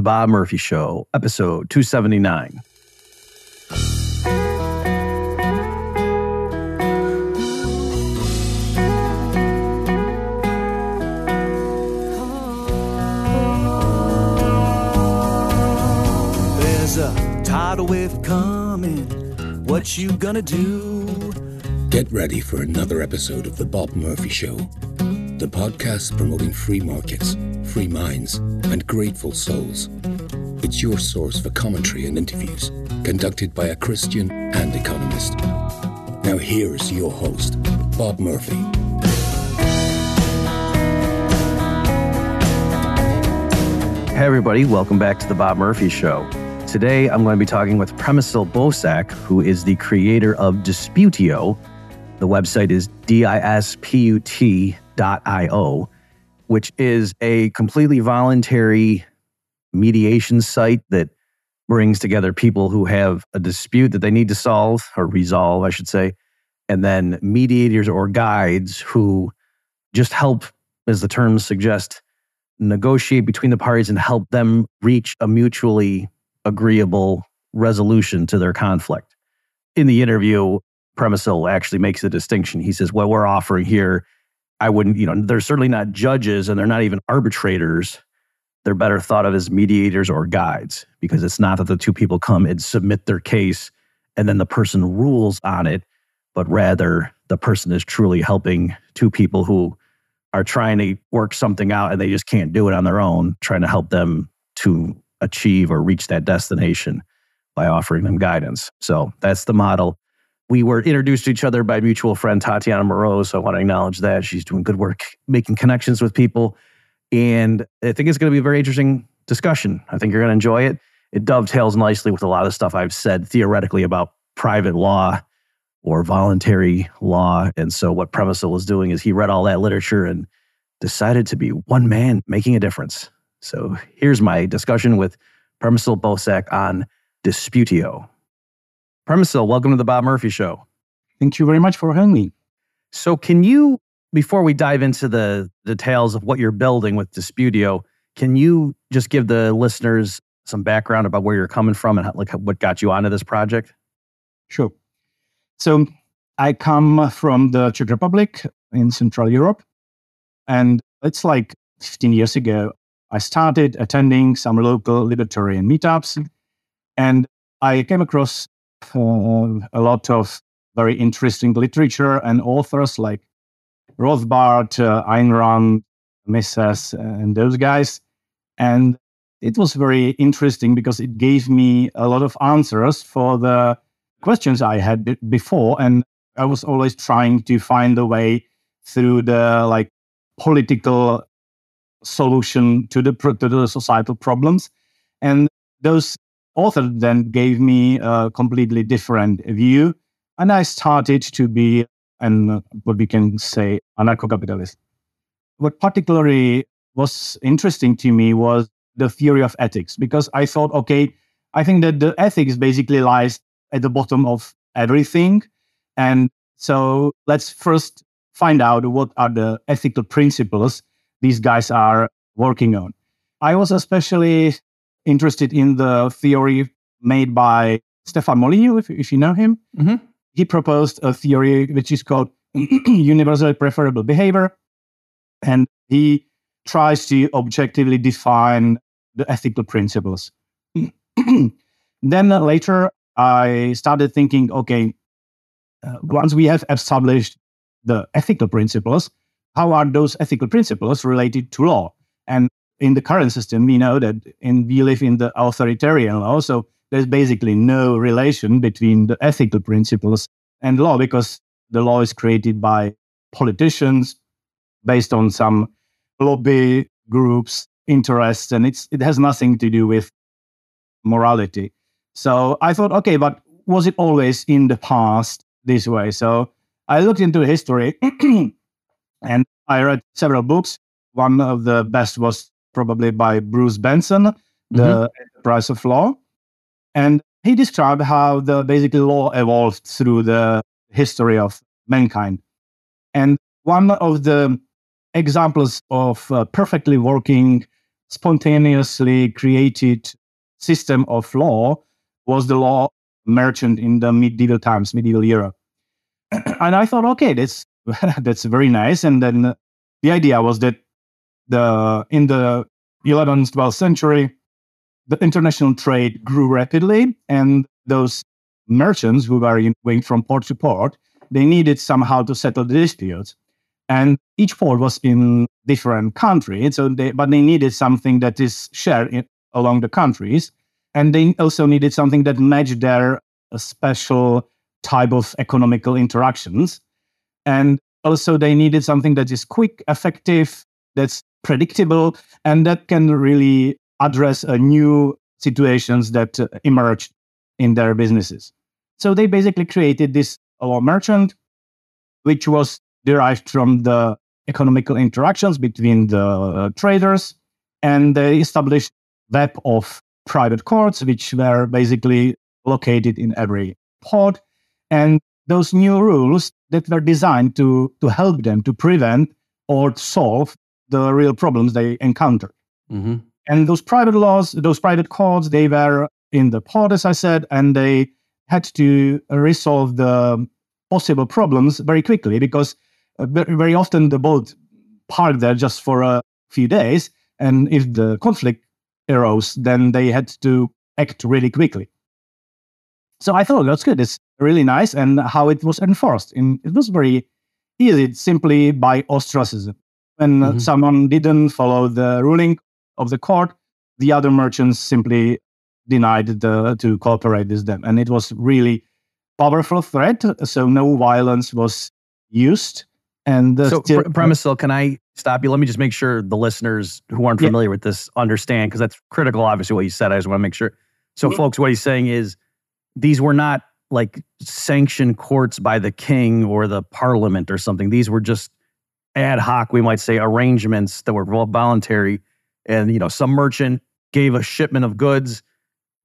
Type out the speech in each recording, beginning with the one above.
The Bob Murphy Show, episode 279. There's a tidal wave coming. What you gonna do? Get ready for another episode of The Bob Murphy Show, the podcast promoting free markets, free minds, and grateful souls. It's your source for commentary and interviews conducted by a Christian and economist. Now, here's your host, Bob Murphy. Hey, everybody, welcome back to The Bob Murphy Show. Today, I'm going to be talking with Přemysl Bosák, who is the creator of Disputio. The website is disput.io, which is a completely voluntary mediation site that brings together people who have a dispute that they need to solve or resolve, I should say, and then mediators or guides who just help, as the terms suggest, negotiate between the parties and help them reach a mutually agreeable resolution to their conflict. In the interview, Přemysl actually makes a distinction. He says, What we're offering here, I wouldn't, you know, they're certainly not judges and they're not even arbitrators. They're better thought of as mediators or guides because it's not that the two people come and submit their case and then the person rules on it, but rather the person is truly helping two people who are trying to work something out and they just can't do it on their own, trying to help them to achieve or reach that destination by offering them guidance. So that's the model. We were introduced to each other by mutual friend Tatiana Moreau. So I want to acknowledge that. She's doing good work making connections with people. And I think it's going to be a very interesting discussion. I think you're going to enjoy it. It dovetails nicely with a lot of stuff I've said theoretically about private law or voluntary law. And so what Přemysl is doing is he read all that literature and decided to be one man making a difference. So here's my discussion with Přemysl Bosák on Disputio. Přemysl, welcome to the Bob Murphy Show. Thank you very much for having me. So can you, before we dive into the details of what you're building with Disputio, can you just give the listeners some background about where you're coming from and how, like what got you onto this project? Sure. So I come from the Czech Republic in Central Europe. And it's like 15 years ago, I started attending some local libertarian meetups. And I came across a lot of very interesting literature and authors like Rothbard, uh, Ayn Rand, Mises, and those guys. And it was very interesting because it gave me a lot of answers for the questions I had b- before. And I was always trying to find a way through the like political solution to the, to the societal problems. And those authors then gave me a completely different view. And I started to be an, what we can say, anarcho-capitalist. What particularly was interesting to me was the theory of ethics, because I thought, okay, I think that the ethics basically lies at the bottom of everything. And so let's first find out what are the ethical principles these guys are working on. I was especially interested in the theory made by Stefan Molyneux, if, if you know him. Mm-hmm. He proposed a theory which is called universally preferable behavior. And he tries to objectively define the ethical principles. then later, I started thinking, okay, uh, once we have established the ethical principles, how are those ethical principles related to law? And in the current system, we know that we live in the authoritarian law, so there's basically no relation between the ethical principles and law because the law is created by politicians based on some lobby groups interests and it's it has nothing to do with morality. So i thought okay but was it always in the past this way? So i looked into history and i read several books. One of the best was probably by bruce benson the mm-hmm. enterprise of law and he described how the basically law evolved through the history of mankind and one of the examples of uh, perfectly working spontaneously created system of law was the law merchant in the medieval times, medieval Europe. and I thought, okay, that's that's very nice. And then the idea was that the in the 11th, 12th century, the international trade grew rapidly, and those merchants who were going from port to port, they needed somehow to settle the disputes. And each port was in different country, so they, but they needed something that is shared in, along the countries, and they also needed something that matched their uh, special type of economical interactions, and also they needed something that is quick, effective, that's predictable, and that can really address uh, new situations that uh, emerge in their businesses. So they basically created this law merchant, which was derived from the economical interactions between the uh, traders, and they established web of private courts, which were basically located in every port. And those new rules that were designed to, to help them to prevent or solve the real problems they encountered. Mm-hmm. And those private laws, those private courts, they were in the port, as I said, and they had to resolve the possible problems very quickly because uh, very often the boat parked there just for a few days. And if the conflict arose, then they had to act really quickly. So I thought that's good. It's really nice. And how it was enforced. And it was very easy, simply by ostracism. When mm-hmm. someone didn't follow the ruling of the court, the other merchants simply denied the, to cooperate with them. And it was really powerful threat. So no violence was used. And so, still, Přemysl, can I stop you? Let me just make sure the listeners who aren't familiar yeah. with this understand, because that's critical, obviously, what you said. I just want to make sure. So, mm-hmm. folks, what he's saying is these were not like sanctioned courts by the king or the parliament or something. These were just ad hoc, we might say, arrangements that were voluntary. And, you know, some merchant gave a shipment of goods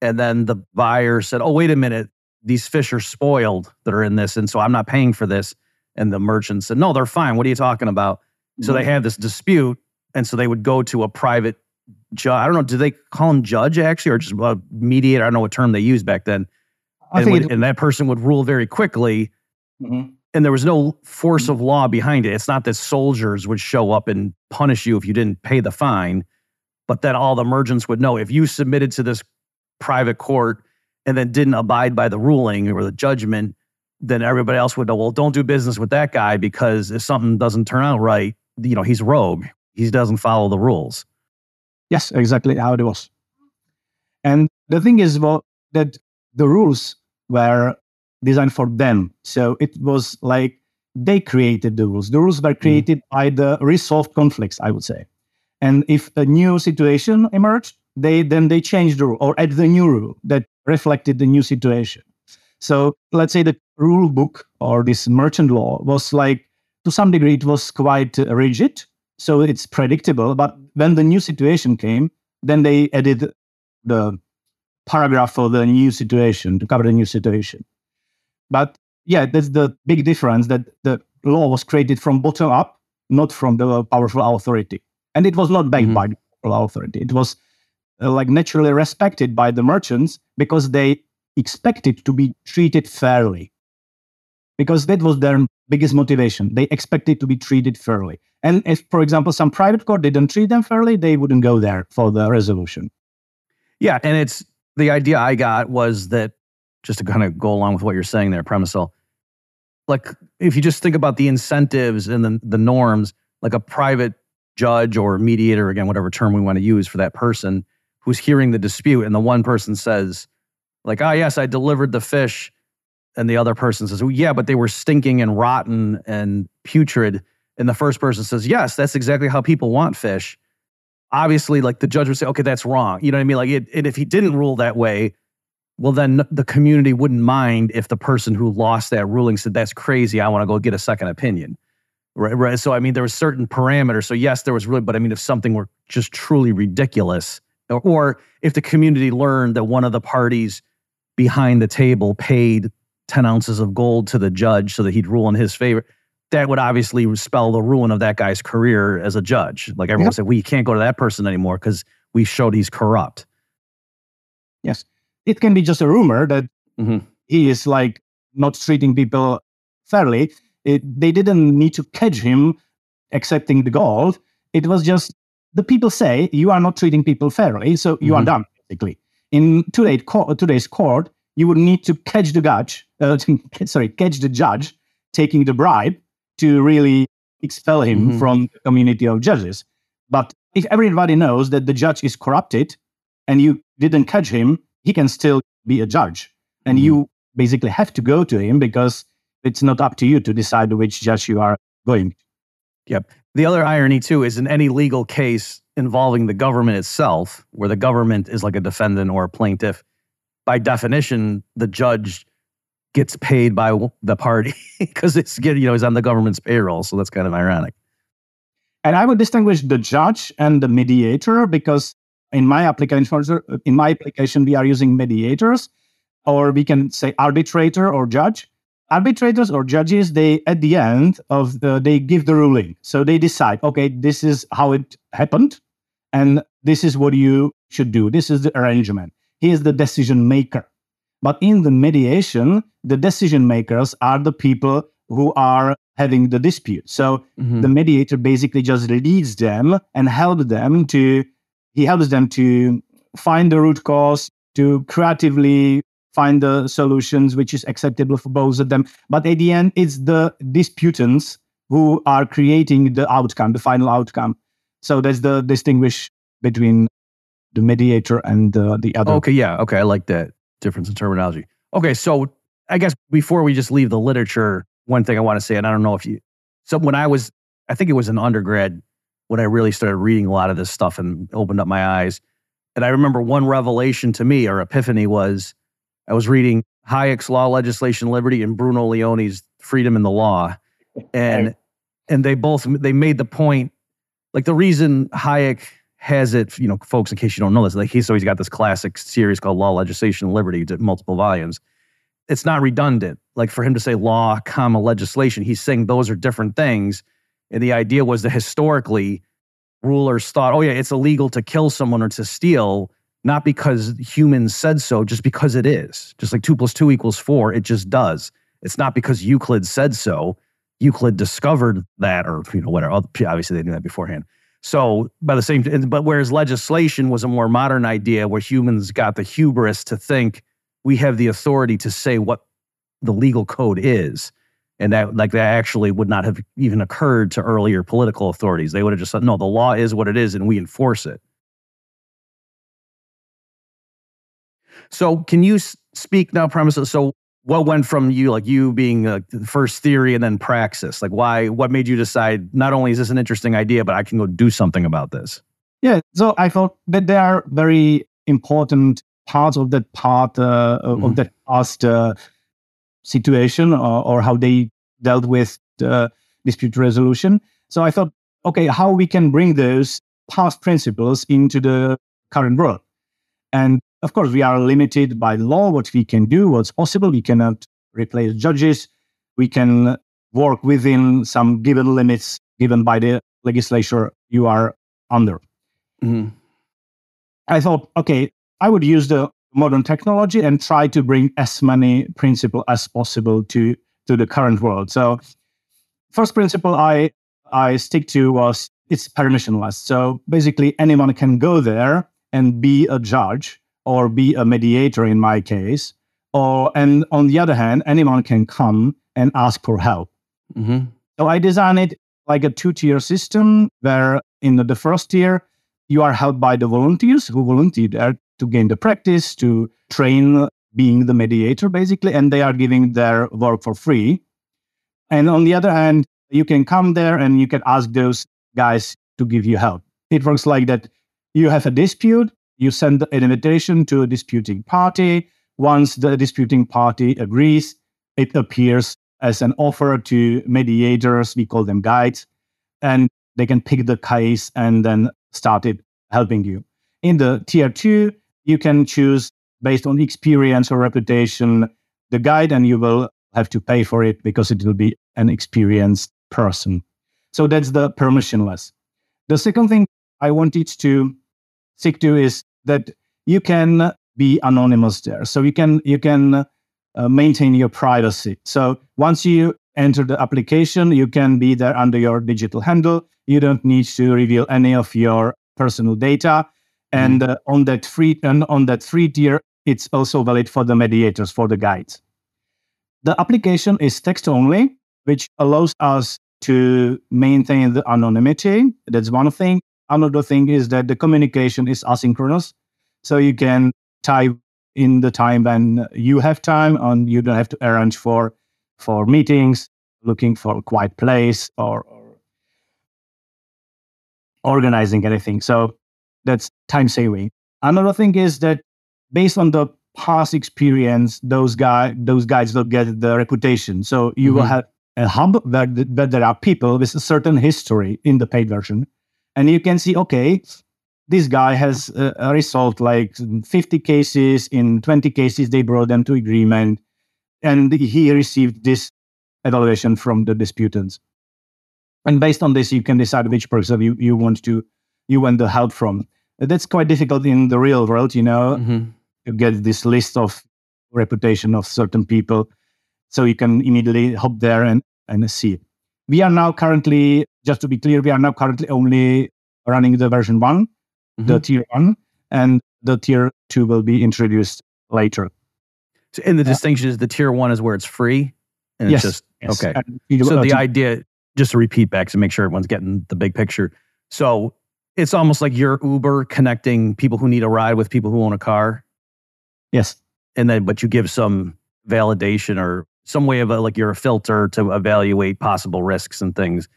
and then the buyer said, oh, wait a minute, these fish are spoiled that are in this. And so I'm not paying for this. And the merchant said, no, they're fine. What are you talking about? So they mm-hmm. had this dispute. And so they would go to a private judge. I don't know, do they call him judge actually or just a mediator? I don't know what term they used back then. And, would, and, that person would rule very quickly. Mm-hmm. And there was no force mm-hmm. of law behind it. It's not that soldiers would show up and punish you if you didn't pay the fine, but that all the merchants would know if you submitted to this private court and then didn't abide by the ruling or the judgment, then everybody else would know, well, don't do business with that guy because if something doesn't turn out right, you know, he's rogue. He doesn't follow the rules. Yes, exactly how it was. And the thing is, well, that the rules were designed for them. So it was like they created the rules. The rules were mm. created mm. by the resolved conflicts, I would say. And if a new situation emerged, they then they changed the rule or add the new rule that reflected the new situation. So let's say the rule book or this merchant law was like to some degree it was quite rigid, so it's predictable. But when the new situation came, then they added the paragraph for the new situation to cover the new situation. But yeah, that's the big difference that the law was created from bottom up, not from the powerful authority. And it was not backed mm-hmm. by the powerful authority. It was uh, like naturally respected by the merchants because they expected to be treated fairly because that was their biggest motivation they expected to be treated fairly and if for example some private court didn't treat them fairly they wouldn't go there for the resolution yeah and it's the idea i got was that just to kind of go along with what you're saying there Přemysl like if you just think about the incentives and the, the norms like a private judge or mediator again whatever term we want to use for that person who's hearing the dispute and the one person says like ah oh, yes i delivered the fish and the other person says well, yeah but they were stinking and rotten and putrid and the first person says yes that's exactly how people want fish. Obviously like the judge would say okay that's wrong. You know what i mean? Like it, and if he didn't rule that way well then the community wouldn't mind if the person who lost that ruling said that's crazy i want to go get a second opinion right right so i mean there was certain parameters so yes there was really but i mean if something were just truly ridiculous or, or if the community learned that one of the parties behind the table paid 10 ounces of gold to the judge so that he'd rule in his favor, that would obviously spell the ruin of that guy's career as a judge. Like everyone yep. said, we can't go to that person anymore because we showed he's corrupt. Yes. It can be just a rumor that Mhm. he is like not treating people fairly. It, they didn't need to catch him accepting the gold. It was just the people say you are not treating people fairly, so you are Mhm. done, basically. In today's court, today's court, you would need to catch the judge, uh, sorry, catch the judge taking the bribe to really expel him Mhm. from the community of judges. But if everybody knows that the judge is corrupted and you didn't catch him, he can still be a judge. And Mhm. you basically have to go to him because it's not up to you to decide which judge you are going. To. Yep. The other irony, too, is in any legal case involving the government itself, where the government is like a defendant or a plaintiff, by definition, the judge gets paid by the party because it's you know he's on the government's payroll. So that's kind of ironic. And I would distinguish the judge and the mediator because in my application, in my application, we are using mediators, or we can say arbitrator or judge. Arbitrators or judges, they at the end of the they give the ruling. So they decide, okay, this is how it happened, and this is what you should do. This is the arrangement. He is the decision maker. But in the mediation, the decision makers are the people who are having the dispute. So Mhm. the mediator basically just leads them and helps them to he helps them to find the root cause to creatively find the solutions which is acceptable for both of them. But at the end it's the disputants who are creating the outcome the final outcome. So that's the distinguish between the mediator and the, the other. Okay, yeah, okay, I like that difference in terminology. Okay, so I guess before we just leave the literature, one thing I want to say, and I don't know if you, so when I was, I think it was an undergrad when I really started reading a lot of this stuff and opened up my eyes. And I remember one revelation to me or epiphany was I was reading Hayek's Law, Legislation, Liberty and Bruno Leoni's Freedom in the Law. And and they both they made the point like the reason Hayek has it, you know, folks, in case you don't know this, like he's so he's got this classic series called Law, Legislation, Liberty, multiple volumes. It's not redundant. Like for him to say law, comma, legislation, he's saying those are different things. And the idea was that historically, rulers thought, oh yeah, it's illegal to kill someone or to steal, not because humans said so, just because it is. Just like two plus two equals four, it just does. It's not because Euclid said so. Euclid discovered that, or you know, whatever. Obviously, they knew that beforehand. So, by the same, but whereas legislation was a more modern idea, where humans got the hubris to think we have the authority to say what the legal code is, and that like that actually would not have even occurred to earlier political authorities. They would have just said, no, the law is what it is, and we enforce it. So, can you speak now, Přemysl? So, what went from you, like you being uh, the first theory and then praxis? Like, why? What made you decide not only is this an interesting idea, but I can go do something about this? Yeah, so I thought that there are very important parts of that part uh, of- Mhm. of that past uh, situation or, or how they dealt with the dispute resolution. So I thought, okay, how we can bring those past principles into the current world. And of course, we are limited by law, what we can do, what's possible. We cannot replace judges. We can work within some given limits given by the legislature you are under. Mm-hmm. I thought, okay, I would use the modern technology and try to bring as many principles as possible to to the current world. So, first principle I I stick to was it's permissionless. So basically, anyone can go there and be a judge or be a mediator in my case, or and on the other hand, anyone can come and ask for help. Mm-hmm. So I designed it like a two-tier system where in the first tier you are helped by the volunteers who volunteer there to gain the practice, to train being the mediator basically, and they are giving their work for free. And on the other hand, you can come there and you can ask those guys to give you help. It works like that. You have a dispute, you send an invitation to a disputing party. Once the disputing party agrees, it appears as an offer to mediators. We call them guides. And they can pick the case and then start it helping you. In the tier two, you can choose based on experience or reputation the guide, and you will have to pay for it because it will be an experienced person. So that's the permissionless. The second thing I wanted to stick to is that you can be anonymous there. So you can you can uh, maintain your privacy. So once you enter the application, you can be there under your digital handle. You don't need to reveal any of your personal data. And uh, on that free and on that free tier, it's also valid for the mediators for the guides. The application is text only, which allows us to maintain the anonymity. That's one thing. Another thing is that the communication is asynchronous. So you can type in the time when you have time and you don't have to arrange for for meetings, looking for a quiet place or, or organizing anything. So that's time saving. Another thing is that based on the past experience, those guy those guys will get the reputation. So you will Mhm. have a hub where, where there are people with a certain history in the paid version, and you can see, okay, this guy has uh, uh, resolved like 50 cases. In 20 cases, they brought them to agreement, and he received this evaluation from the disputants. And based on this, you can decide which person you, you want to you want the help from. That's quite difficult in the real world, you know Mhm. you get this list of reputation of certain people so you can immediately hop there and, and see we are now currently just to be clear we are now currently only running the version one the Mhm. tier one and the tier two will be introduced later So- and the distinction is the tier one is where it's free, and Yes, it's just Yes. okay. And So uh, the idea, just to repeat back to make sure everyone's getting the big picture. So it's almost like your Uber connecting people who need a ride with people who own a car, yes and then but you give some validation or some way of a, like you're a filter to evaluate possible risks and things.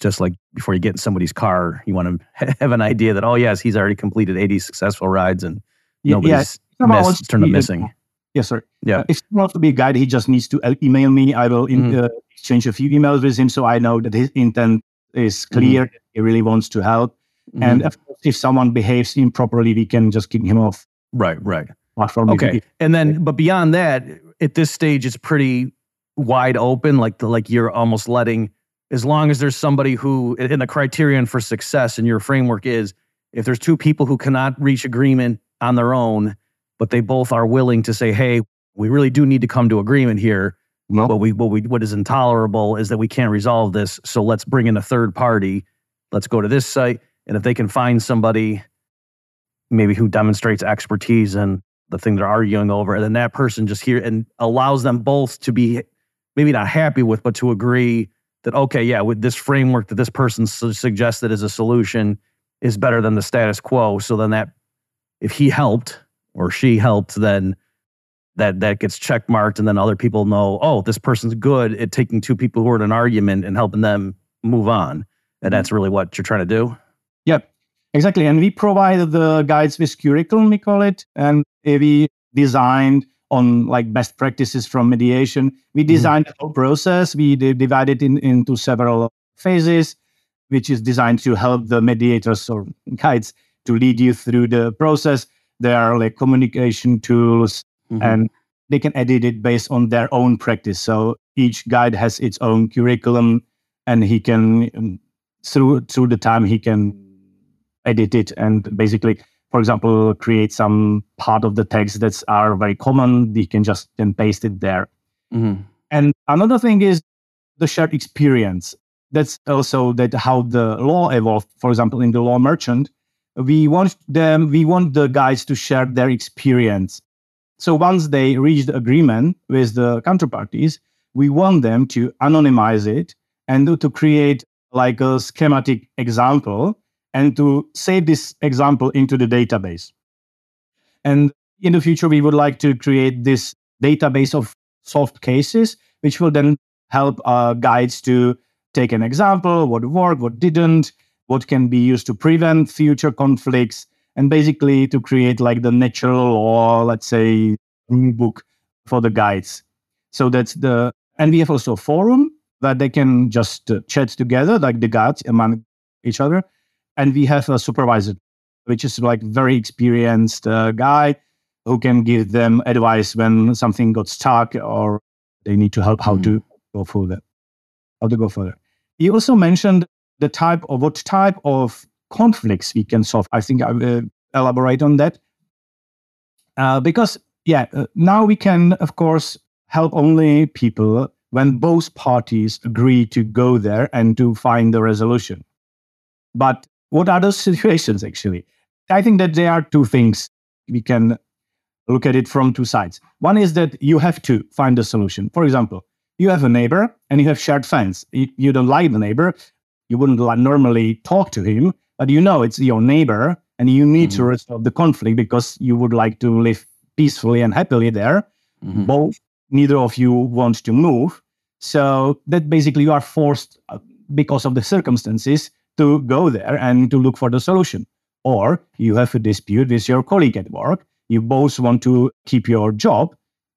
Just like before you get in somebody's car, you want to have an idea that oh yes, he's already completed 80 successful rides and Yeah, nobody's yeah, missed, turned up a- missing. yes sir Yeah. Uh, if he wants to be a guide he just needs to uh, email me i will in, Mhm. uh, exchange a few emails with him so i know that his intent is Mm-hmm. clear he really wants to help And Mhm. of course, if someone behaves improperly, we can just kick him off right, right. platform. Okay. if- And then, but beyond that, at this stage, it's pretty wide open. Like the, like you're almost letting, as long as there's somebody who, and the criterion for success in your framework is if there's two people who cannot reach agreement on their own, but they both are willing to say, hey, we really do need to come to agreement here. No. What we what we what is intolerable is that we can't resolve this. So let's bring in a third party. Let's go to this site, and if they can find somebody, maybe who demonstrates expertise in the thing they're arguing over, and then that person just here and allows them both to be maybe not happy with, but to agree that okay, yeah, with this framework that this person su- suggested as a solution is better than the status quo. So then that if he helped or she helped, then that that gets check marked, and then other people know, oh, this person's good at taking two people who are in an argument and helping them move on, and mm-hmm. that's really what you're trying to do. Yep, exactly. And we provide the guides with curriculum, we call it, and we designed on like best practices from mediation. We designed the whole process. We di- divide it in, into several phases, which is designed to help the mediators or guides to lead you through the process. There are like communication tools, Mhm. and they can edit it based on their own practice. So each guide has its own curriculum, and he can um, through through the time he can edit it and basically, for example, create some part of the text that's are very common. you can just then paste it there. Mhm. And another thing is the shared experience. That's also that how the law evolved. For example, in the law merchant, we want them, we want the guys to share their experience. So once they reach the agreement with the counterparties, we want them to anonymize it and to create like a schematic example and to save this example into the database. And in the future, we would like to create this database of solved cases, which will then help uh, guides to take an example, what worked, what didn't, what can be used to prevent future conflicts, and basically to create like the natural law, let's say, book for the guides. So that's the, and we have also a forum that they can just uh, chat together, like the guides among each other. And we have a supervisor, which is like very experienced uh, guy who can give them advice when something got stuck or they need to help how to go further. How to go further. You also mentioned the type of what type of conflicts we can solve. I think I will elaborate on that. Uh, because, yeah, uh, now we can, of course, help only people when both parties agree to go there and to find the resolution. But what are those situations actually? I think that there are two things we can look at it from two sides. One is that you have to find a solution. For example, you have a neighbor and you have shared fence. You, you don't like the neighbor, you wouldn't normally talk to him, but you know it's your neighbor and you need mm-hmm. to resolve the conflict because you would like to live peacefully and happily there. Mm-hmm. Both, neither of you want to move. So that basically you are forced uh, because of the circumstances to go there and to look for the solution. Or you have a dispute with your colleague at work. You both want to keep your job,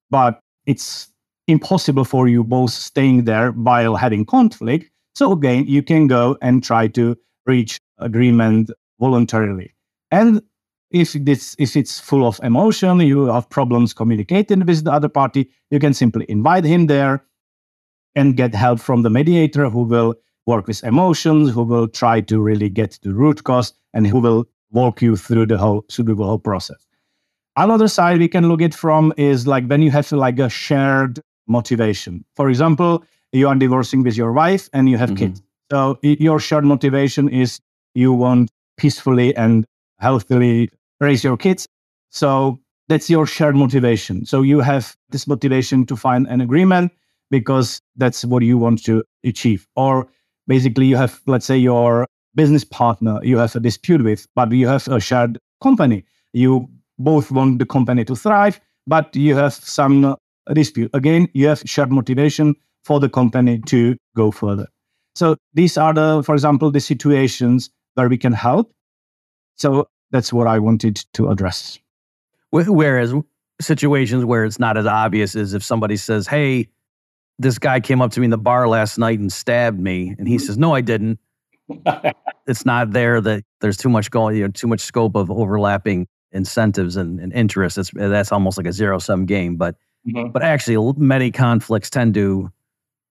but it's impossible for you both staying there while having conflict. So again, you can go and try to reach agreement voluntarily. And if this if it's full of emotion, you have problems communicating with the other party, you can simply invite him there and get help from the mediator who will work with emotions, who will try to really get to the root cause, and who will walk you through the whole through the whole process. Another side we can look at from is like when you have like a shared motivation. For example, you are divorcing with your wife and you have mm-hmm. kids. So your shared motivation is you want peacefully and healthily raise your kids. So that's your shared motivation. So you have this motivation to find an agreement because that's what you want to achieve. Or basically, you have, let's say, your business partner you have a dispute with, but you have a shared company. You both want the company to thrive, but you have some dispute. Again, you have shared motivation for the company to go further. So these are the, for example, the situations where we can help. So that's what I wanted to address. Whereas situations where it's not as obvious as if somebody says, Hey, this guy came up to me in the bar last night and stabbed me. And he says, No, I didn't. it's not there that there's too much going, you know, too much scope of overlapping incentives and, and interests. It's, that's almost like a zero sum game. But, mm-hmm. but actually, many conflicts tend to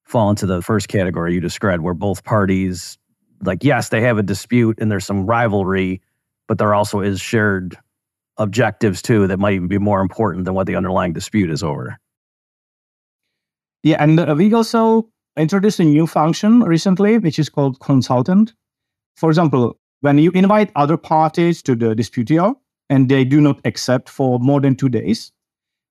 fall into the first category you described, where both parties, like, yes, they have a dispute and there's some rivalry, but there also is shared objectives too that might even be more important than what the underlying dispute is over. Yeah, and uh, we also introduced a new function recently, which is called consultant. For example, when you invite other parties to the disputio and they do not accept for more than two days,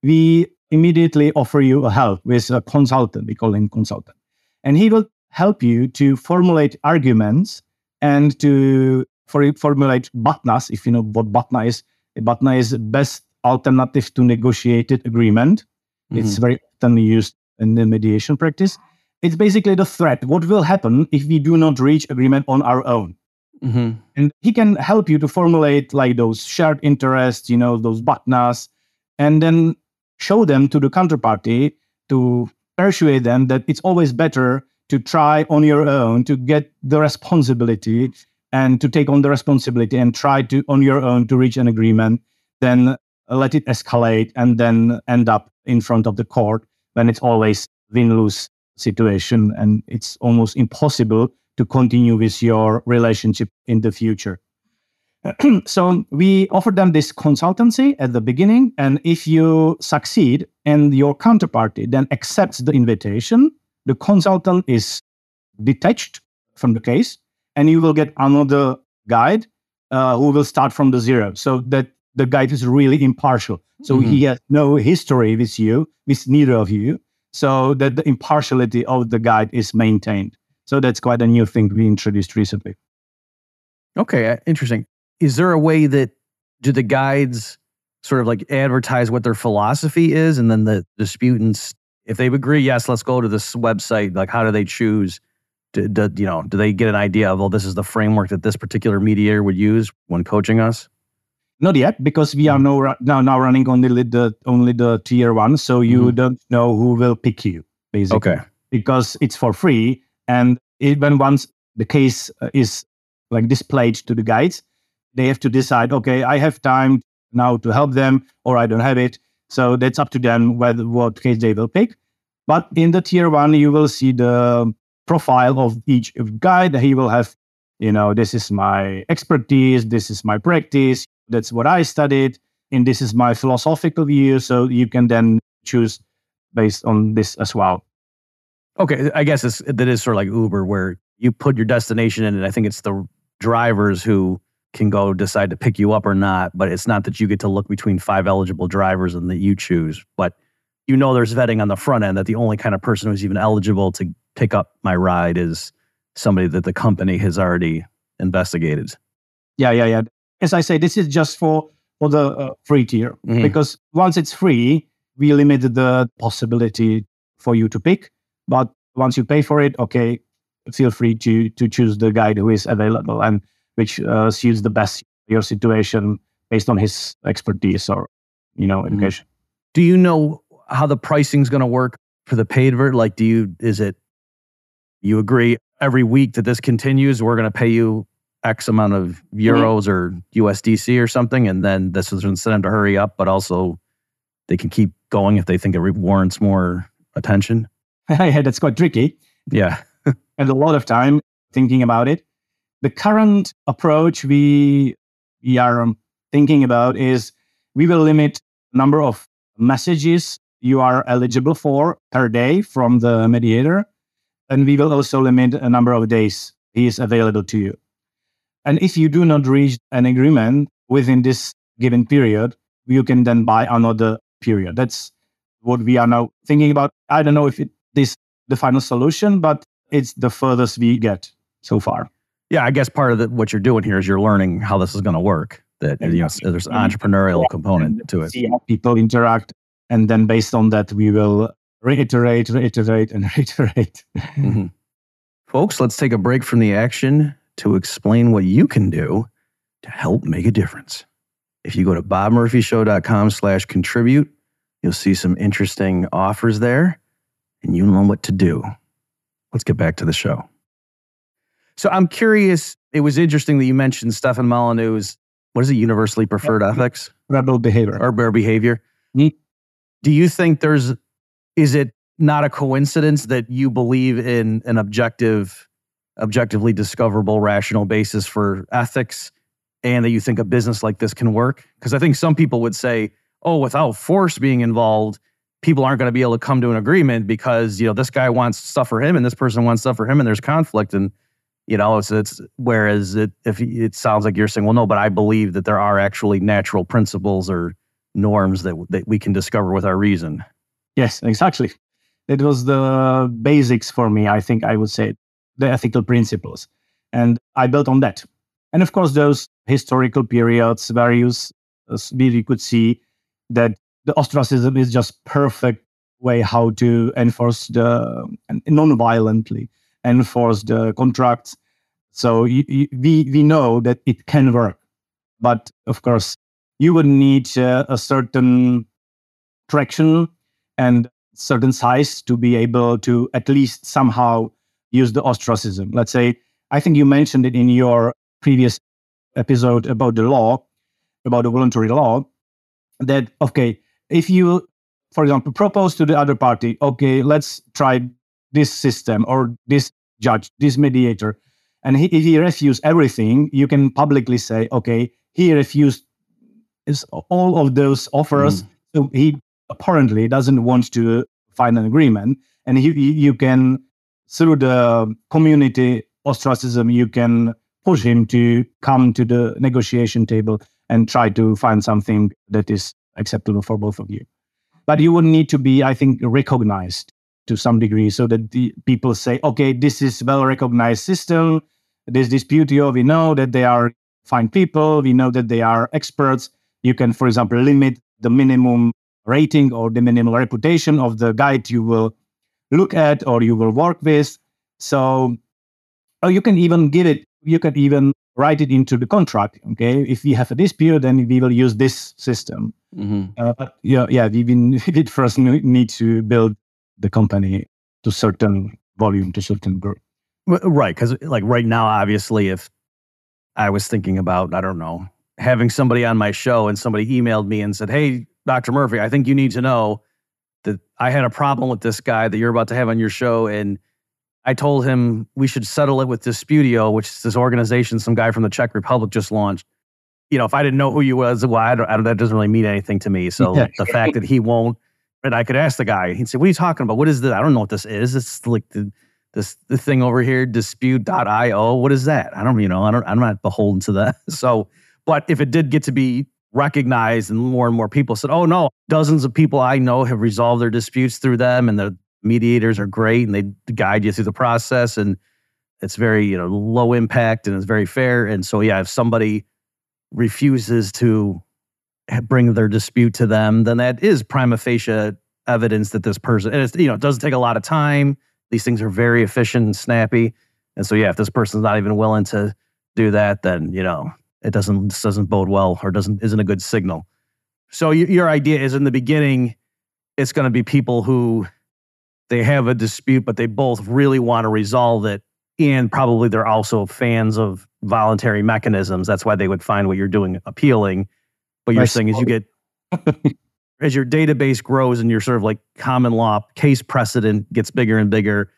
we immediately offer you a help with a consultant. We call him consultant. And he will help you to formulate arguments and to for, formulate BATNAs, if you know what BATNA is. BATNA is best alternative to negotiated agreement. Mm-hmm. It's very often used in the mediation practice. It's basically the threat. What will happen if we do not reach agreement on our own? Mm-hmm. And he can help you to formulate like those shared interests, you know, those BATNAs, and then show them to the counterparty to persuade them that it's always better to try on your own to get the responsibility and to take on the responsibility and try to on your own to reach an agreement then let it escalate and then end up in front of the court when it's always win-lose situation and it's almost impossible to continue with your relationship in the future. so we offer them this consultancy at the beginning and if you succeed and your counterparty then accepts the invitation, the consultant is detached from the case and you will get another guide uh, who will start from the zero so that the guide is really impartial. So mm-hmm. he has no history with you, with neither of you, so that the impartiality of the guide is maintained. So that's quite a new thing we introduced recently. Okay, uh, interesting. Is there a way that do the guides sort of like advertise what their philosophy is, and then the disputants, if they agree, yes, let's go to this website. Like, how do they choose? Do, do, you know? Do they get an idea of, well, this is the framework that this particular mediator would use when coaching us? Not yet, because we are mm. now now, now running only the only the tier one, so you mm-hmm. don't know who will pick you basically. Okay. Because it's for free, and even once the case uh, is like displayed to the guides, they have to decide. Okay, I have time now to help them, or I don't have it. So that's up to them whether what case they will pick. But in the tier one, you will see the profile of each guide. He will have, you know, this is my expertise, this is my practice That's what I studied. And this is my philosophical view. So you can then choose based on this as well. Okay, I guess it's, that is sort of like Uber, where you put your destination in, and I think it's the drivers who can go decide to pick you up or not. But it's not that you get to look between five eligible drivers and that you choose. But you know, there's vetting on the front end that the only kind of person who's even eligible to pick up my ride is somebody that the company has already investigated. Yeah, yeah, yeah. As I say, this is just for for the uh, free tier Mhm. because once it's free, we limit the possibility for you to pick. But once you pay for it, okay, feel free to to choose the guide who is available and which uh, suits the best your situation based on his expertise or you know Mhm. education. Do you know how the pricing is going to work for the paid vert? Like, do you is it you agree every week that this continues? We're going to pay you X amount of euros or USDC or something, and then this is an incentive to hurry up, but also they can keep going if they think it re- warrants more attention. yeah, that's quite tricky. Yeah. and a lot of time thinking about it. The current approach we we are um, thinking about is we will limit number of messages you are eligible for per day from the mediator, and we will also limit a number of days he is available to you. And if you do not reach an agreement within this given period, you can then buy another period. That's what we are now thinking about. I don't know if it this the final solution, but it's the furthest we get so far. Yeah. I guess part of the, what you're doing here is you're learning how this is going to work. That you know, there's an entrepreneurial component to it. See how people interact, and then based on that, we will reiterate, reiterate, and reiterate. Mhm. Folks, let's take a break from the action to explain what you can do to help make a difference. If you go to bobmurphyshow.com slash contribute, you'll see some interesting offers there and you'll know what to do. Let's get back to the show. So I'm curious, it was interesting that you mentioned Stefan Molyneux's, what is it, universally preferred ethics? Rebel behavior. or bear behavior. Mm. Do you think there's is it not a coincidence that you believe in an objective, objectively discoverable rational basis for ethics and that you think a business like this can work? Because I think some people would say, oh, without force being involved, people aren't going to be able to come to an agreement because, you know, this guy wants stuff for him and this person wants stuff for him and there's conflict and you know, it's it's whereas it if it sounds like you're saying, well, no, but I believe that there are actually natural principles or norms that that we can discover with our reason. Yes, exactly. It was the basics for me, I think I would say, the ethical principles. And I built on that. And of course, those historical periods various, s- could see that the ostracism is just perfect way how to enforce the non-violently enforce the contracts. So you, you, we we know that it can work, but of course you would need uh, a certain traction and certain size to be able to at least somehow use the ostracism. Let's say, I think you mentioned it in your previous episode about the law, about the voluntary law, that, okay, if you, for example, propose to the other party, okay, let's try this system or this judge, this mediator, and he, if he refuses everything, you can publicly say, okay, he refused all of those offers. Mm. So he apparently doesn't want to find an agreement, and he- you can through the community ostracism, you can push him to come to the negotiation table and try to find something that is acceptable for both of you. But you would need to be, I think, recognized to some degree so that the people say, okay, this is well recognized system. This disputio, we know that they are fine people. We know that they are experts. You can, for example, limit the minimum rating or the minimum reputation of the guide you will look at or you will work with. So, or you can even give it, you can even write it into the contract. Okay. If we have a dispute, then we will use this system. Uh, but yeah, yeah, we, we we did first need to build the company to certain volume, to certain group. Right, because like right now, obviously, if I was thinking about, I don't know, having somebody on my show and somebody emailed me and said, "Hey, Dr. Murphy, I think you need to know that I had a problem with this guy that you're about to have on your show, and I told him we should settle it with Disputio, which is this organization some guy from the Czech Republic just launched." you know, if I didn't know who you was, well, I don't, I don't, that doesn't really mean anything to me. So Yeah. the fact that he won't, and I could ask the guy, he'd say, "What are you talking about? What is this? I don't know what this is. It's like the this the thing over here, dispute.io. What is that? I don't, you know, I don't, I'm not beholden to that. So, but if it did get to be recognized and more and more people said, oh no, dozens of people I know have resolved their disputes through them and the mediators are great and they guide you through the process and it's very, you know, low impact and it's very fair. And so, yeah, if somebody refuses to bring their dispute to them, then that is prima facie evidence that this person, and it's, you know, it doesn't take a lot of time. These things are very efficient and snappy. And so, yeah, if this person's not even willing to do that, then, you know, it doesn't, this doesn't bode well or doesn't, isn't a good signal. So y- your idea is in the beginning, it's going to be people who they have a dispute, but they both really want to resolve it. And probably they're also fans of voluntary mechanisms. That's why they would find what you're doing appealing. But you're saying as you get as your database grows and your sort of like common law case precedent gets bigger and bigger,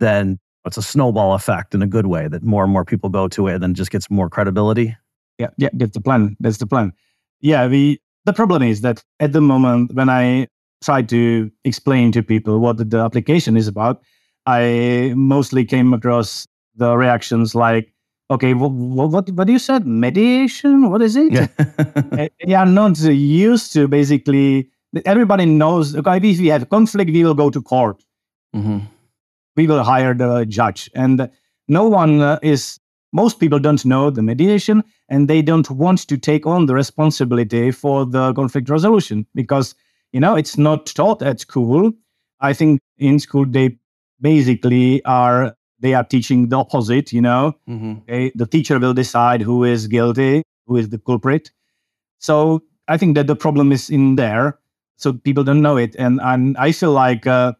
then it's a snowball effect in a good way that more and more people go to it and then just gets more credibility. Yeah, yeah, that's the plan. That's the plan. Yeah, the the problem is that at the moment when I try to explain to people what the application is about, I mostly came across the reactions like, "Okay, what what what you said? Mediation? What is it?" Uh, they are not used to basically. Everybody knows. Okay, if we have conflict, we will go to court. Mhm. we will hire the judge. And no one uh, is, most people don't know the mediation and they don't want to take on the responsibility for the conflict resolution because, you know, it's not taught at school. I think in school they basically are, they are teaching the opposite, you know, Mhm. okay, the teacher will decide who is guilty, who is the culprit. So I think that the problem is in there. So people don't know it. And, and I feel like uh,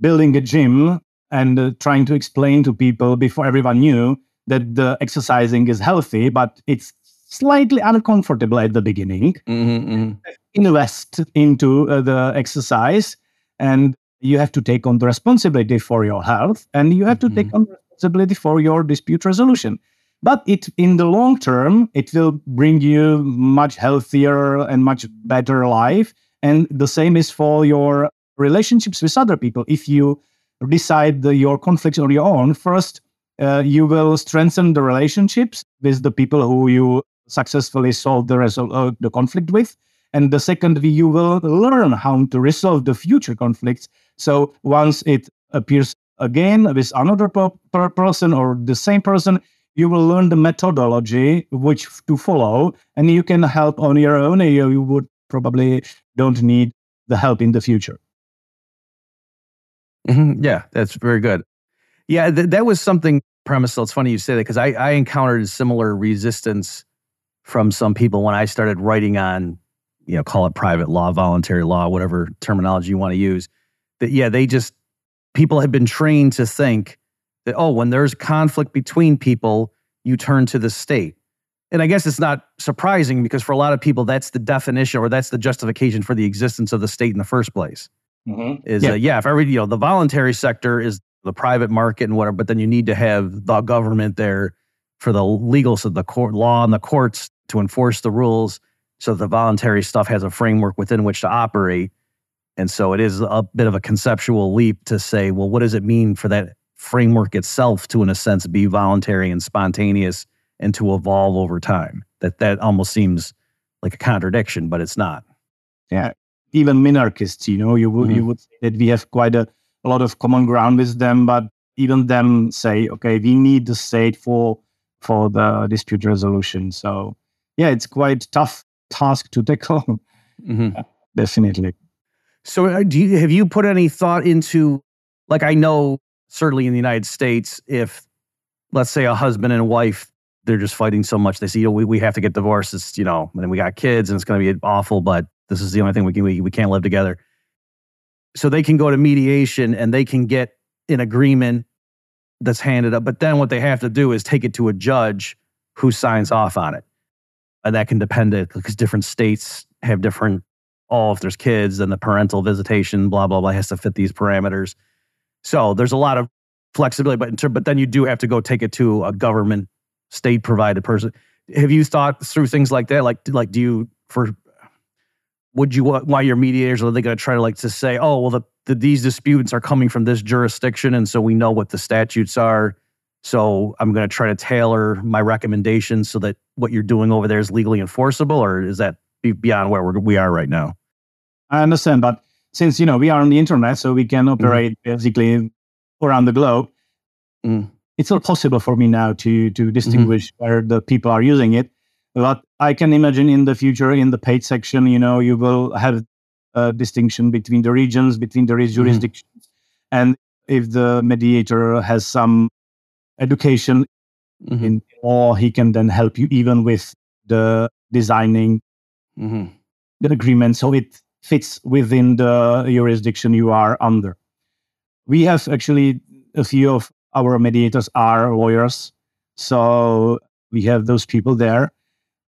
building a gym and uh, trying to explain to people before everyone knew that the exercising is healthy, but it's slightly uncomfortable at the beginning. Mhm, mhm. Invest into uh, the exercise, and you have to take on the responsibility for your health, and you have to take on the responsibility for your dispute resolution. But it, in the long term, it will bring you much healthier and much better life. And the same is for your relationships with other people. If you decide the, your conflicts on your own, first, uh, you will strengthen the relationships with the people who you successfully solve the, resol- uh, the conflict with. And the second, you will learn how to resolve the future conflicts. So once it appears again with another per- per person or the same person, you will learn the methodology which to follow, and you can help on your own. You, would probably don't need the help in the future. Mhm. Yeah, that's very good. Yeah, th- that was something Přemysl. So it's funny you say that because I, I encountered similar resistance from some people when I started writing on, you know, call it private law, voluntary law, whatever terminology you want to use. That yeah, they just people have been trained to think that oh, when there's conflict between people, you turn to the state. And I guess it's not surprising because for a lot of people, that's the definition or that's the justification for the existence of the state in the first place is Yeah. yeah. Uh, yeah if every you know the voluntary sector is the private market and whatever but then you need to have the government there for the legal so the court law and the courts to enforce the rules so the voluntary stuff has a framework within which to operate. And so it is a bit of a conceptual leap to say well what does it mean for that framework itself to in a sense be voluntary and spontaneous and to evolve over time? That that almost seems like a contradiction but it's not. Yeah, even minarchists, you know, you would you Mhm. would say that we have quite a, a lot of common ground with them, but even them say, okay, we need the state for for the dispute resolution. So yeah, it's quite tough task to tackle, mm-hmm. definitely. So, uh, do you have you put any thought into, like, I know certainly in the United States, if let's say a husband and wife they're just fighting so much, they say, you know, we, we have to get divorced. It's you know, and then we got kids, and it's going to be awful, but this is the only thing we can we, we can't live together. So they can go to mediation and they can get an agreement that's handed up, but then what they have to do is take it to a judge who signs off on it, and that can depend because different states have different oh, if there's kids, then the parental visitation, blah, blah, blah, has to fit these parameters. So there's a lot of flexibility, but, but then you do have to go take it to a government, state provided person. have you thought through things like that? Like, like do you for would you why your mediators are they going to try to like to say, oh well, the, the these disputes are coming from this jurisdiction, and so we know what the statutes are. So I'm going to try to tailor my recommendations so that what you're doing over there is legally enforceable, or is that beyond where we're, we are right now? I understand, but since you know we are on the internet, so we can mm-hmm. operate mm-hmm. basically around the globe. Mm. It's not possible for me now to to distinguish mm-hmm. where the people are using it. But I can imagine in the future, in the paid section, you know, you will have a distinction between the regions, between the mm-hmm. jurisdictions, mm-hmm. and if the mediator has some education mm-hmm. in law, he can then help you even with the designing mm-hmm. the agreement so it fits within the jurisdiction you are under. We have actually a few of our mediators are lawyers, so we have those people there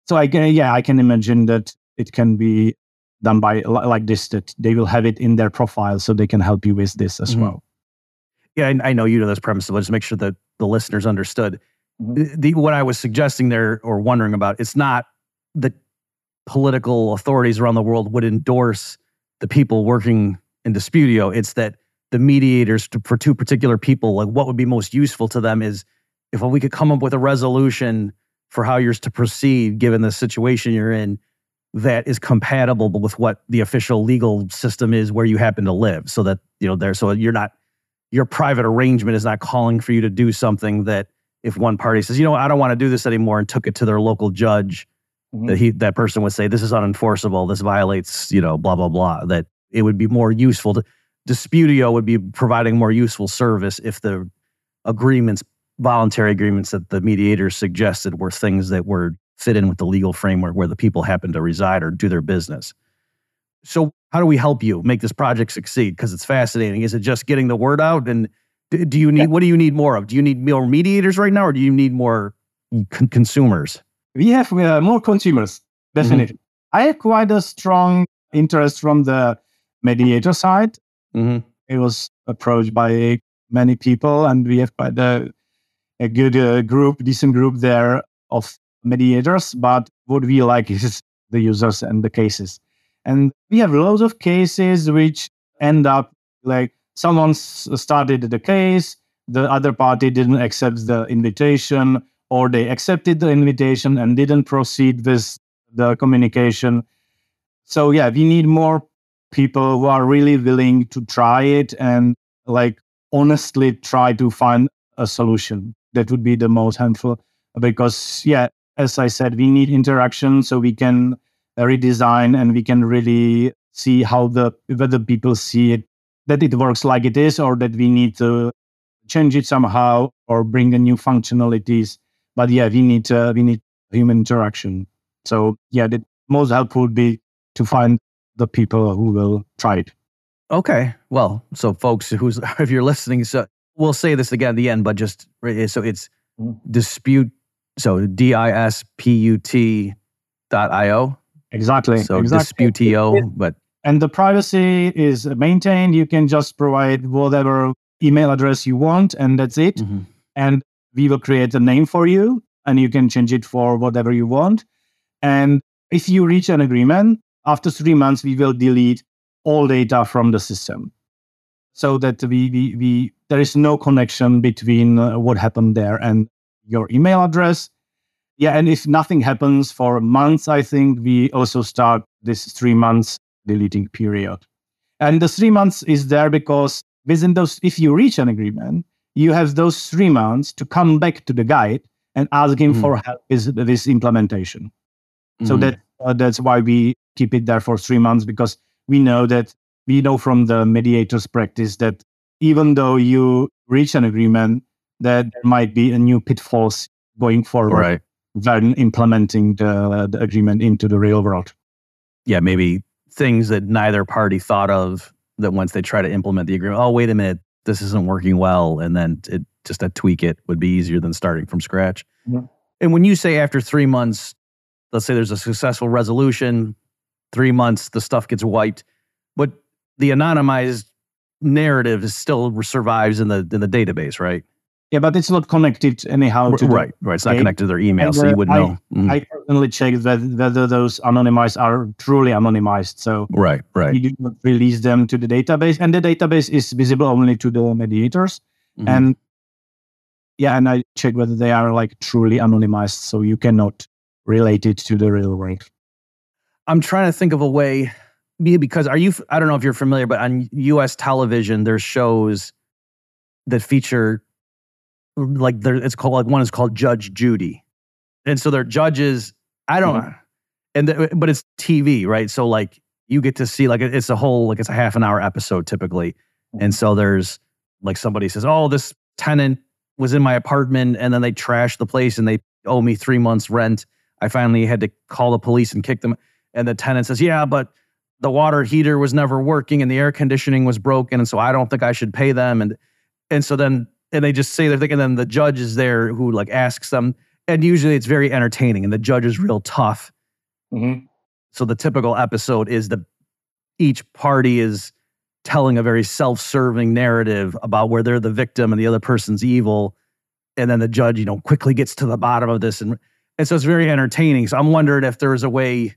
so I can, yeah, I can imagine that it can be done by like this that they will have it in their profile so they can help you with this as mm-hmm. well. Yeah, I, I, know you know this Přemysl, but just make sure that the listeners understood. Mm-hmm. The, what I was suggesting there or wondering about, it's not that political authorities around the world would endorse the people working in Disputio. It's that the mediators to, for two particular people, like what would be most useful to them is if we could come up with a resolution for how you're to proceed given the situation you're in that is compatible with what the official legal system is where you happen to live so that you know there so you're not your private arrangement is not calling for you to do something that if one party says you know i don't want to do this anymore and took it to their local judge mm-hmm. that he that person would say this is unenforceable this violates you know blah blah blah that it would be more useful to Disputio would be providing more useful service if the agreements voluntary agreements that the mediators suggested were things that were fit in with the legal framework where the people happen to reside or do their business. So, how do we help you make this project succeed? Because it's fascinating. Is it just getting the word out? And do you need, what do you need more of? Do you need more mediators right now or do you need more con- consumers? We have uh, more consumers, definitely. Mm-hmm. I have quite a strong interest from the mediator side. Mm-hmm. It was approached by many people, and we have quite a a good uh, group, decent group there of mediators. But what we like is the users and the cases. And we have loads of cases which end up like someone started the case, the other party didn't accept the invitation, or they accepted the invitation and didn't proceed with the communication. So, yeah, we need more people who are really willing to try it and like honestly try to find a solution that would be the most helpful because yeah as i said we need interaction so we can redesign and we can really see how the whether people see it that it works like it is or that we need to change it somehow or bring in new functionalities. But yeah we need uh, we need human interaction. So yeah the most helpful would be to find the people who will try it. Okay. Well so folks who's if you're listening so we'll say this again at the end, but just so it's mm. dispute. So D I S P U T dot I O. Exactly. So exactly. disputio, but and the privacy is maintained. You can just provide whatever email address you want, and that's it. Mm-hmm. And we will create a name for you, and you can change it for whatever you want. And if you reach an agreement, after three months, we will delete all data from the system so that we, we, we there is no connection between uh, what happened there and your email address. Yeah, and if nothing happens for months, I think we also start this three months deleting period. And the three months is there because within those, if you reach an agreement, you have those three months to come back to the guide and ask him mm. for help with this implementation. Mm. So that uh, that's why we keep it there for three months because we know that we know from the mediators practice that even though you reach an agreement, that there might be a new pitfalls going forward right. when implementing the, the agreement into the real world. Yeah, maybe things that neither party thought of that once they try to implement the agreement, oh, wait a minute, this isn't working well. And then it just to tweak it would be easier than starting from scratch. Yeah. And when you say after three months, let's say there's a successful resolution, three months, the stuff gets wiped. But the anonymized narrative still survives in the in the database, right? Yeah, but it's not connected anyhow to right, right. It's not connected to their email, And, so you uh, wouldn't know. Mhm. I personally checked that whether those anonymized are truly anonymized. So right, right. we do not release them to the database, and the database is visible only to the mediators. Mhm. And yeah, and I check whether they are like truly anonymized, so you cannot relate it to the real world. I'm trying to think of a way because are you I don't know if you're familiar but on US television there's shows that feature like there it's called like one is called Judge Judy. And so they're judges I don't and the, but it's TV, right? So like you get to see like it's a whole like it's a half an hour episode typically. Mm-hmm. And so there's like somebody says, "Oh, this tenant was in my apartment and then they trashed the place and they owe me 3 months rent." I finally had to call the police and kick them and the tenant says, Yeah, but the water heater was never working and the air conditioning was broken. And so I don't think I should pay them. And and so then and they just say their thing, and then the judge is there who like asks them. And usually it's very entertaining, and the judge is real tough. Mhm. So the typical episode is the each party is telling a very self-serving narrative about where they're the victim and the other person's evil. And then the judge, you know, quickly gets to the bottom of this. And and so it's very entertaining. So I'm wondering if there's a way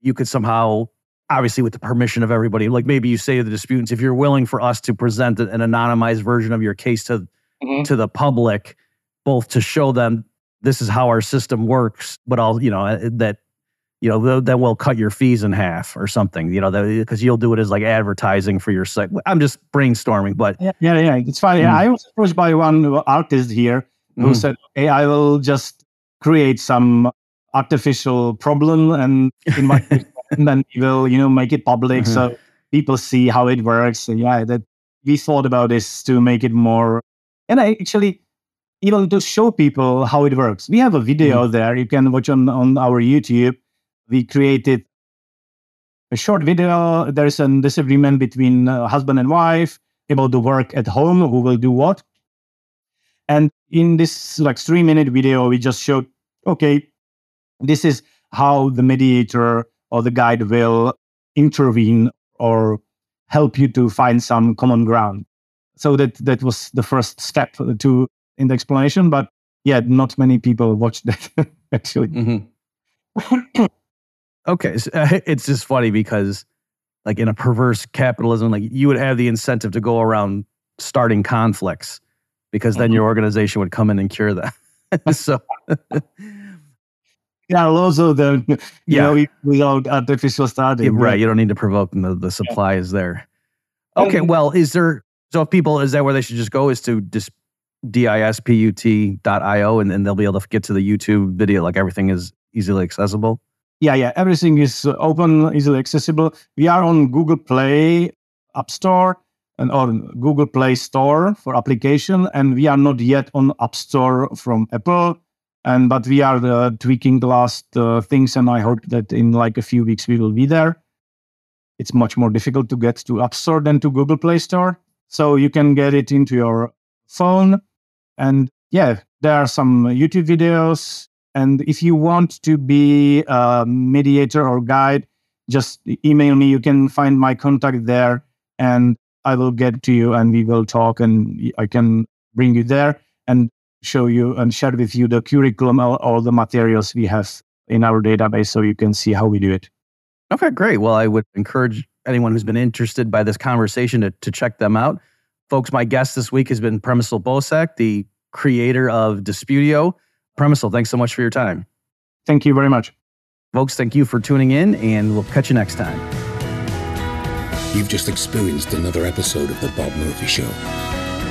you could somehow, obviously with the permission of everybody, like maybe you say to the disputants, if you're willing for us to present an anonymized version of your case to Mhm. to the public, both to show them this is how our system works, but all you know uh, that you know then we'll cut your fees in half or something, you know, because you'll do it as like advertising for your site. I'm just brainstorming, but Yeah, yeah, yeah. It's funny. Mm. I was approached by one artist here who Mhm. said, "Hey, I will just create some artificial problem and invite you, and then we will, you know, make it public Mhm. so people see how it works." And yeah, that we thought about this to make it more, and I actually even to show people how it works. We have a video there you can watch on on our YouTube. We created a short video. There's a disagreement between uh, husband and wife about the work at home, who will do what. And in this like three minute video, we just showed, okay, this is how the mediator or the guide will intervene or help you to find some common ground. So that that was the first step to in the explanation. But yeah, not many people watched that actually. Mhm. Okay, so, it's just funny because, like in a perverse capitalism, like you would have the incentive to go around starting conflicts because then Mhm. your organization would come in and cure that. so, Yeah, also the you Yeah. know without artificial starting. yeah, right, you don't need to provoke them. The, the supply is there. Okay, Um, well, is there? So, if people is that where they should just go? Is to dis, disput.io and then they'll be able to get to the YouTube video. Like everything is easily accessible. Yeah, yeah. Everything is uh, open, easily accessible. We are on Google Play App Store and on Google Play Store for application, and we are not yet on App Store from Apple. And but we are uh, tweaking the last uh, things, and I hope that in like a few weeks we will be there. It's much more difficult to get to App Store than to Google Play Store, so you can get it into your phone. And yeah, there are some YouTube videos and if you want to be a mediator or guide, just email me. You can find my contact there and I will get to you and we will talk and I can bring you there and show you and share with you the curriculum or all the materials we have in our database so you can see how we do it. Okay, great. Well, I would encourage anyone who's been interested by this conversation to, to check them out. Folks, my guest this week has been Přemysl Bosák, the creator of Disputio. Premisel, thanks so much for your time. Thank you very much. Folks, thank you for tuning in, and we'll catch you next time. You've just experienced another episode of The Bob Murphy Show,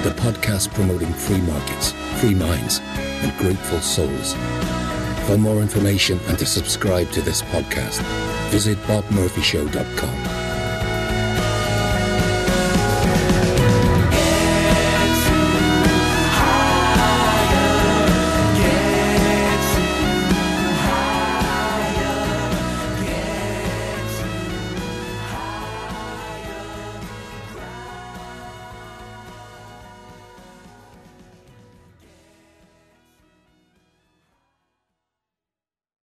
the podcast promoting free markets, free minds, and grateful souls. For more information and to subscribe to this podcast, visit bobmurphyshow.com.